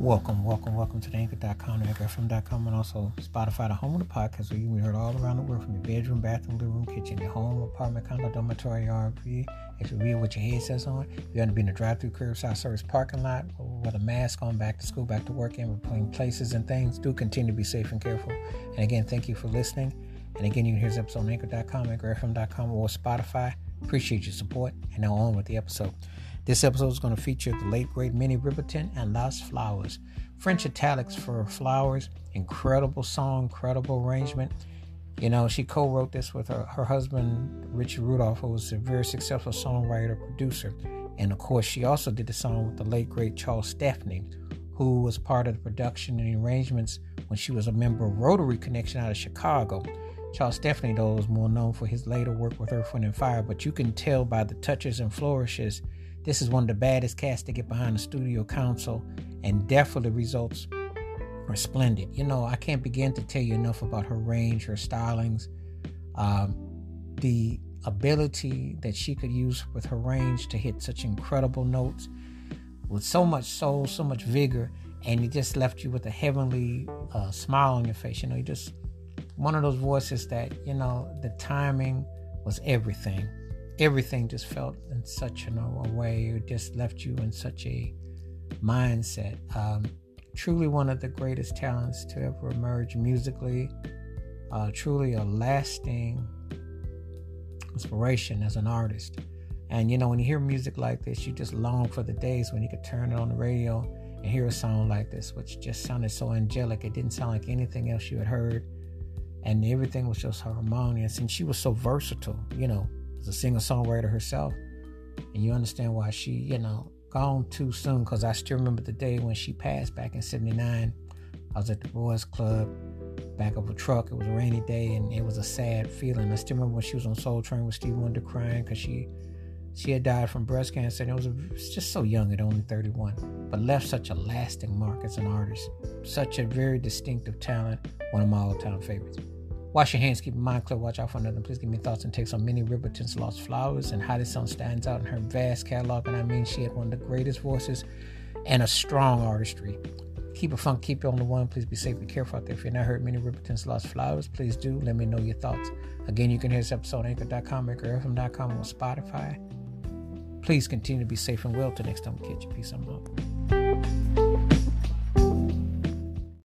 Welcome, welcome, welcome to the anchor.com, anchorfm.com, and also Spotify, the home of the podcast, where you can all around the world from your bedroom, bathroom, living room, kitchen, your home, apartment, condo, dormitory, RV. If you read what your headsets on, you're going to be in the drive through curbside service parking lot with a mask on, back to school, back to work, in between places and things, do continue to be safe and careful. And again, thank you for listening. And again, you can hear this episode on anchor.com, anchorfm.com, or Spotify. Appreciate your support. And now on with the episode. This episode is going to feature the late great Minnie Riperton and Les Fleurs. French italics for flowers. Incredible song, incredible arrangement. You know, she co-wrote this with her, her husband Richard Rudolph, who was a very successful songwriter, producer. And of course, she also did the song with the late great Charles Stepney, who was part of the production and arrangements when she was a member of Rotary Connection out of Chicago. Charles Stepney, though, is more known for his later work with Earth, Wind, and Fire, but you can tell by the touches and flourishes this is one of the baddest casts to get behind the studio console, and definitely results are splendid. You know, I can't begin to tell you enough about her range, her stylings, um, the ability that she could use with her range to hit such incredible notes with so much soul, so much vigor, and it just left you with a heavenly uh, smile on your face. You know, you just one of those voices that you know the timing was everything everything just felt in such an, a way, it just left you in such a mindset. Um, truly one of the greatest talents to ever emerge musically. Uh, truly a lasting inspiration as an artist. And you know, when you hear music like this, you just long for the days when you could turn it on the radio and hear a song like this, which just sounded so angelic. It didn't sound like anything else you had heard. And everything was just harmonious. And she was so versatile, you know a singer songwriter herself. And you understand why she, you know, gone too soon. Because I still remember the day when she passed back in 79. I was at the Boys Club, back of a truck. It was a rainy day and it was a sad feeling. I still remember when she was on Soul Train with Steve Wonder crying because she she had died from breast cancer and it was, a, it was just so young at only 31 but left such a lasting mark as an artist such a very distinctive talent one of my all-time favorites Wash your hands, keep your mind clear, watch out for nothing. Please give me thoughts and takes on Minnie Riperton's Les Fleurs and how this song stands out in her vast catalog. And I mean, she had one of the greatest voices and a strong artistry. Keep it fun, keep it on the one. Please be safe, be careful out there. If you've not heard Minnie Riperton's Les Fleurs, please do let me know your thoughts. Again, you can hear this episode on anchor.com, anchorfm.com, or Spotify. Please continue to be safe and well. Till next time catch you. Peace and love.